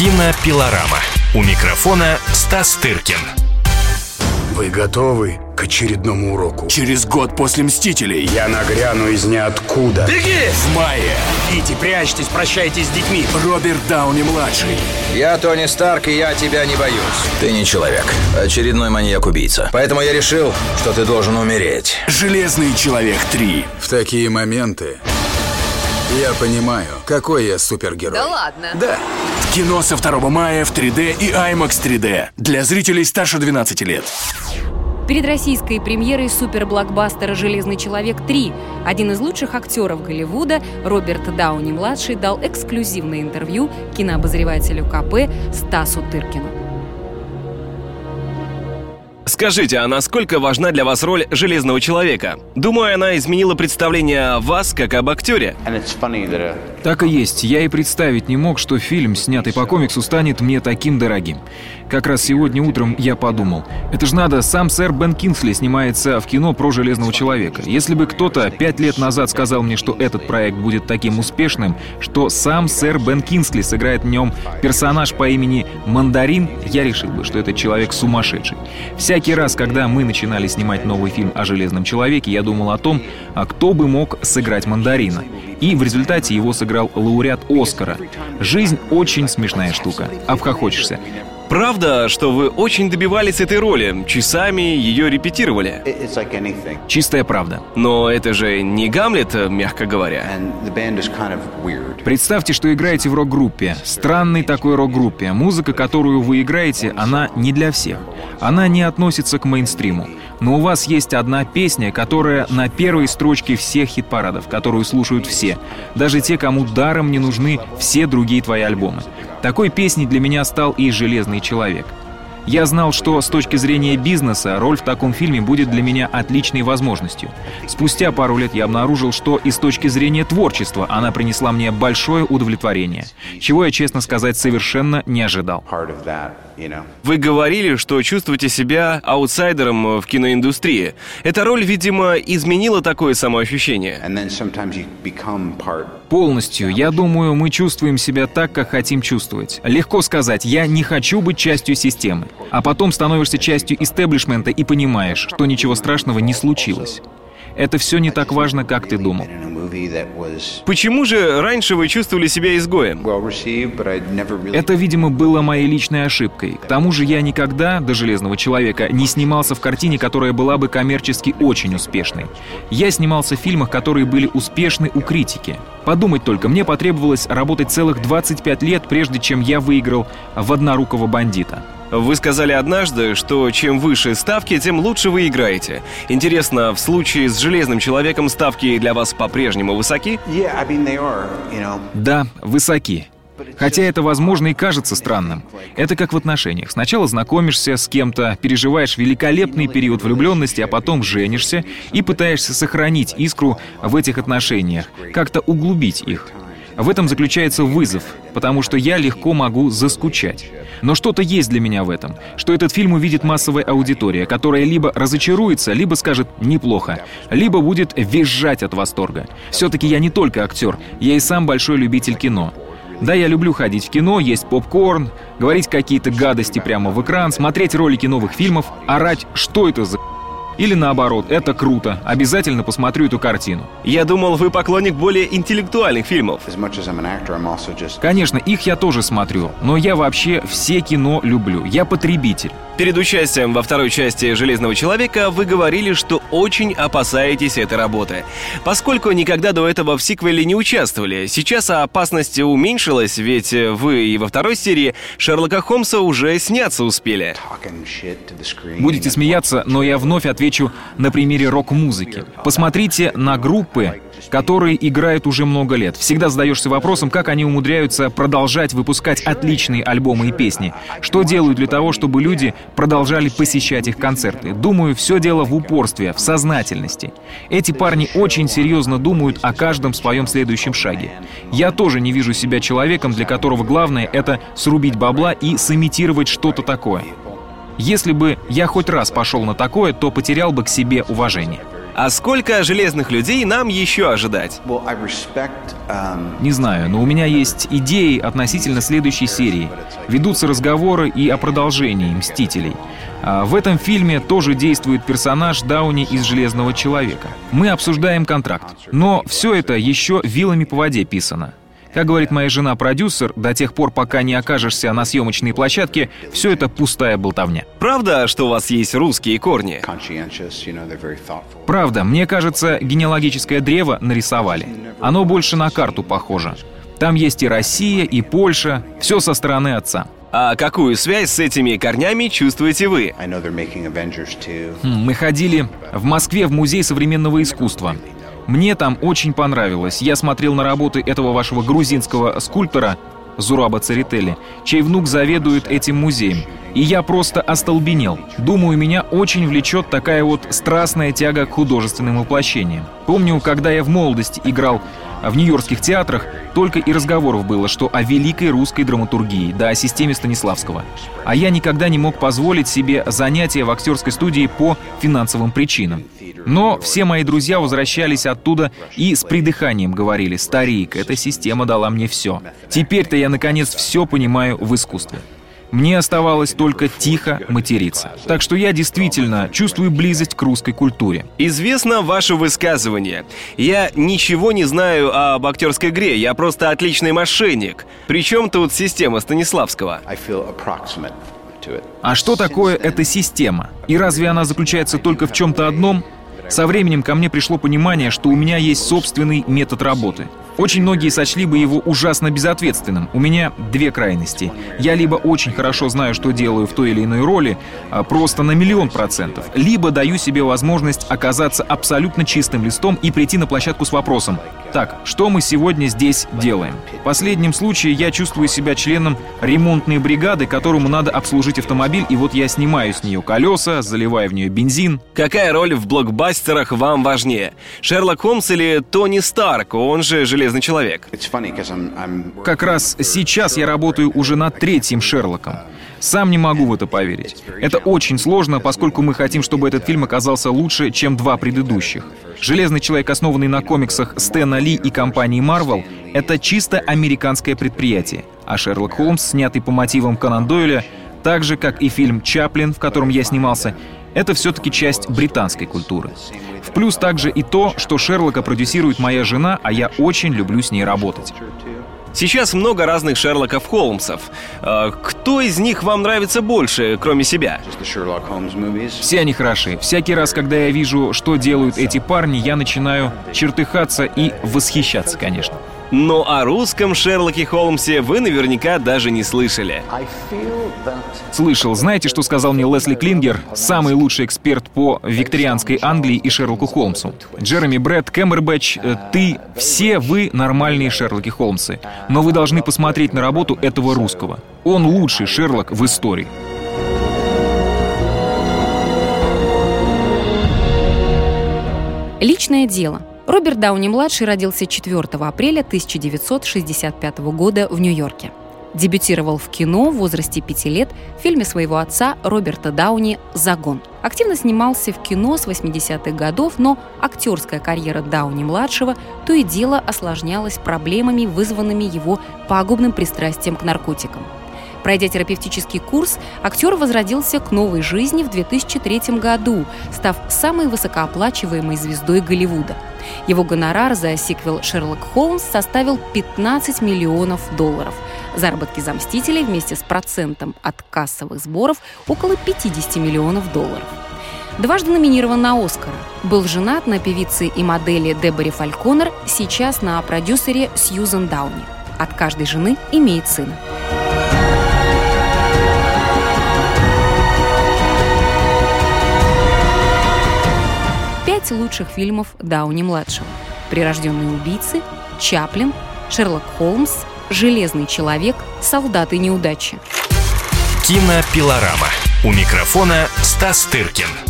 Кинопилорама. У микрофона Стас Тыркин. Вы готовы к очередному уроку? Через год после «Мстителей». Я нагряну из ниоткуда. Беги! В мае. Идите, прячьтесь, прощайтесь с детьми. Роберт Дауни-младший. Я Тони Старк, и я тебя не боюсь. Ты не человек. Очередной маньяк-убийца. Поэтому я решил, что ты должен умереть. Железный человек 3. В такие моменты я понимаю, какой я супергерой. Да ладно? Да. Кино со 2 мая в 3D и IMAX 3D. Для зрителей старше 12 лет. Перед российской премьерой суперблокбастера «Железный человек 3» один из лучших актеров Голливуда, Роберт Дауни-младший, дал эксклюзивное интервью кинообозревателю КП Стасу Тыркину. Скажите, а насколько важна для вас роль Железного Человека? Думаю, она изменила представление о вас как об актере. Так и есть. Я и представить не мог, что фильм, снятый по комиксу, станет мне таким дорогим. Как раз сегодня утром я подумал. Это же надо, сам сэр Бен Кинсли снимается в кино про Железного Человека. Если бы кто-то пять лет назад сказал мне, что этот проект будет таким успешным, что сам сэр Бен Кинсли сыграет в нем персонаж по имени Мандарин, я решил бы, что этот человек сумасшедший. Всякий раз, когда мы начинали снимать новый фильм о Железном Человеке, я думал о том, а кто бы мог сыграть Мандарина. И в результате его сыграл лауреат Оскара. Жизнь очень смешная штука. Обхохочешься. Правда, что вы очень добивались этой роли, часами ее репетировали? Чистая правда. Но это же не Гамлет, мягко говоря. Представьте, что играете в рок-группе. Странной такой рок-группе. Музыка, которую вы играете, она не для всех. Она не относится к мейнстриму. Но у вас есть одна песня, которая на первой строчке всех хит-парадов, которую слушают все. Даже те, кому даром не нужны все другие твои альбомы. Такой песней для меня стал и «Железный человек». Я знал, что с точки зрения бизнеса роль в таком фильме будет для меня отличной возможностью. Спустя пару лет я обнаружил, что и с точки зрения творчества она принесла мне большое удовлетворение, чего я, честно сказать, совершенно не ожидал. Вы говорили, что чувствуете себя аутсайдером в киноиндустрии. Эта роль, видимо, изменила такое самоощущение. Полностью. Я думаю, мы чувствуем себя так, как хотим чувствовать. Легко сказать, я не хочу быть частью системы. А потом становишься частью истеблишмента и понимаешь, что ничего страшного не случилось. Это все не так важно, как ты думал. Почему же раньше вы чувствовали себя изгоем? Это, видимо, было моей личной ошибкой. К тому же я никогда, до «Железного человека», не снимался в картине, которая была бы коммерчески очень успешной. Я снимался в фильмах, которые были успешны у критики. Подумать только, мне потребовалось работать целых 25 лет, прежде чем я выиграл в «Однорукого бандита». Вы сказали однажды, что чем выше ставки, тем лучше вы играете. Интересно, в случае с Железным Человеком ставки для вас по-прежнему высоки? Да, высоки. Хотя это, возможно, и кажется странным. Это как в отношениях. Сначала знакомишься с кем-то, переживаешь великолепный период влюбленности, а потом женишься и пытаешься сохранить искру в этих отношениях, как-то углубить их. В этом заключается вызов, потому что я легко могу заскучать. Но что-то есть для меня в этом, что этот фильм увидит массовая аудитория, которая либо разочаруется, либо скажет «неплохо», либо будет визжать от восторга. Все-таки я не только актер, я и сам большой любитель кино. Да, я люблю ходить в кино, есть попкорн, говорить какие-то гадости прямо в экран, смотреть ролики новых фильмов, орать «что это за или наоборот, это круто, обязательно посмотрю эту картину. Я думал, вы поклонник более интеллектуальных фильмов. Конечно, их я тоже смотрю, но я вообще все кино люблю, я потребитель. Перед участием во второй части «Железного человека» вы говорили, что очень опасаетесь этой работы. Поскольку никогда до этого в сиквеле не участвовали, сейчас опасность уменьшилась, ведь вы и во второй серии Шерлока Холмса уже сняться успели. Будете смеяться, но я вновь отвечу на примере рок-музыки. Посмотрите на группы, которые играют уже много лет. Всегда задаешься вопросом, как они умудряются продолжать выпускать отличные альбомы и песни. Что делают для того, чтобы люди продолжали посещать их концерты? Думаю, все дело в упорстве, в сознательности. Эти парни очень серьезно думают о каждом своем следующем шаге. Я тоже не вижу себя человеком, для которого главное это срубить бабла и сымитировать что-то такое. Если бы я хоть раз пошел на такое, то потерял бы к себе уважение. А сколько железных людей нам еще ожидать? Не знаю, но у меня есть идеи относительно следующей серии. Ведутся разговоры и о продолжении «Мстителей». А в этом фильме тоже действует персонаж Дауни из «Железного человека». Мы обсуждаем контракт. Но все это еще вилами по воде писано. Как говорит моя жена-продюсер, до тех пор, пока не окажешься на съемочной площадке, все это пустая болтовня. Правда, что у вас есть русские корни? Правда, мне кажется, генеалогическое древо нарисовали. Оно больше на карту похоже. Там есть и Россия, и Польша, все со стороны отца. А какую связь с этими корнями чувствуете вы? Хм, мы ходили в Москве в Музей современного искусства. Мне там очень понравилось. Я смотрел на работы этого вашего грузинского скульптора Зураба Церетели, чей внук заведует этим музеем. И я просто остолбенел. Думаю, меня очень влечет такая вот страстная тяга к художественным воплощениям. Помню, когда я в молодости играл в нью-йоркских театрах, только и разговоров было, что о великой русской драматургии, да о системе Станиславского. А я никогда не мог позволить себе занятия в актерской студии по финансовым причинам. Но все мои друзья возвращались оттуда и с придыханием говорили, «Старик, эта система дала мне все. Теперь-то я наконец все понимаю в искусстве». Мне оставалось только тихо материться. Так что я действительно чувствую близость к русской культуре. Известно ваше высказывание. Я ничего не знаю об актерской игре, я просто отличный мошенник. Причем тут система Станиславского? А что такое эта система? И разве она заключается только в чем-то одном? Со временем ко мне пришло понимание, что у меня есть собственный метод работы. Очень многие сочли бы его ужасно безответственным. У меня две крайности. Я либо очень хорошо знаю, что делаю в той или иной роли, а, просто на миллион процентов, либо даю себе возможность оказаться абсолютно чистым листом и прийти на площадку с вопросом «Так, что мы сегодня здесь делаем?» В последнем случае я чувствую себя членом ремонтной бригады, которому надо обслужить автомобиль, и вот я снимаю с нее колеса, заливаю в нее бензин. Какая роль в блокбастерах вам важнее? Шерлок Холмс или Тони Старк, он же Железный человек. Как раз сейчас я работаю уже над третьим Шерлоком. Сам не могу в это поверить. Это очень сложно, поскольку мы хотим, чтобы этот фильм оказался лучше, чем два предыдущих. «Железный человек», основанный на комиксах Стэна Ли и компании Marvel, это чисто американское предприятие, а «Шерлок Холмс», снятый по мотивам Конан Дойля, так же, как и фильм «Чаплин», в котором я снимался, это все-таки часть британской культуры. В плюс также и то, что Шерлока продюсирует моя жена, а я очень люблю с ней работать. Сейчас много разных Шерлоков Холмсов. А кто из них вам нравится больше, кроме себя? Все они хороши. Всякий раз, когда я вижу, что делают эти парни, я начинаю чертыхаться и восхищаться, конечно. Но о русском Шерлоке Холмсе вы наверняка даже не слышали. Слышал. Знаете, что сказал мне Лесли Клингер, самый лучший эксперт по викторианской Англии и Шерлоку Холмсу? Джереми Брэд, Кэмбербэтч, э, ты, все вы нормальные Шерлоки Холмсы. Но вы должны посмотреть на работу этого русского. Он лучший Шерлок в истории. Личное дело. Роберт Дауни-младший родился 4 апреля 1965 года в Нью-Йорке. Дебютировал в кино в возрасте 5 лет в фильме своего отца Роберта Дауни «Загон». Активно снимался в кино с 80-х годов, но актерская карьера Дауни-младшего то и дело осложнялась проблемами, вызванными его пагубным пристрастием к наркотикам. Пройдя терапевтический курс, актер возродился к новой жизни в 2003 году, став самой высокооплачиваемой звездой Голливуда. Его гонорар за сиквел «Шерлок Холмс» составил 15 миллионов долларов. Заработки за «Мстителей» вместе с процентом от кассовых сборов около 50 миллионов долларов. Дважды номинирован на «Оскара». Был женат на певице и модели Деборе Фальконер, сейчас на продюсере Сьюзен Дауни. От каждой жены имеет сына. Пять лучших фильмов Дауни-младшего. «Прирожденные убийцы», «Чаплин», «Шерлок Холмс», «Железный человек», «Солдаты неудачи». Кинопилорама. У микрофона Стас Тыркин.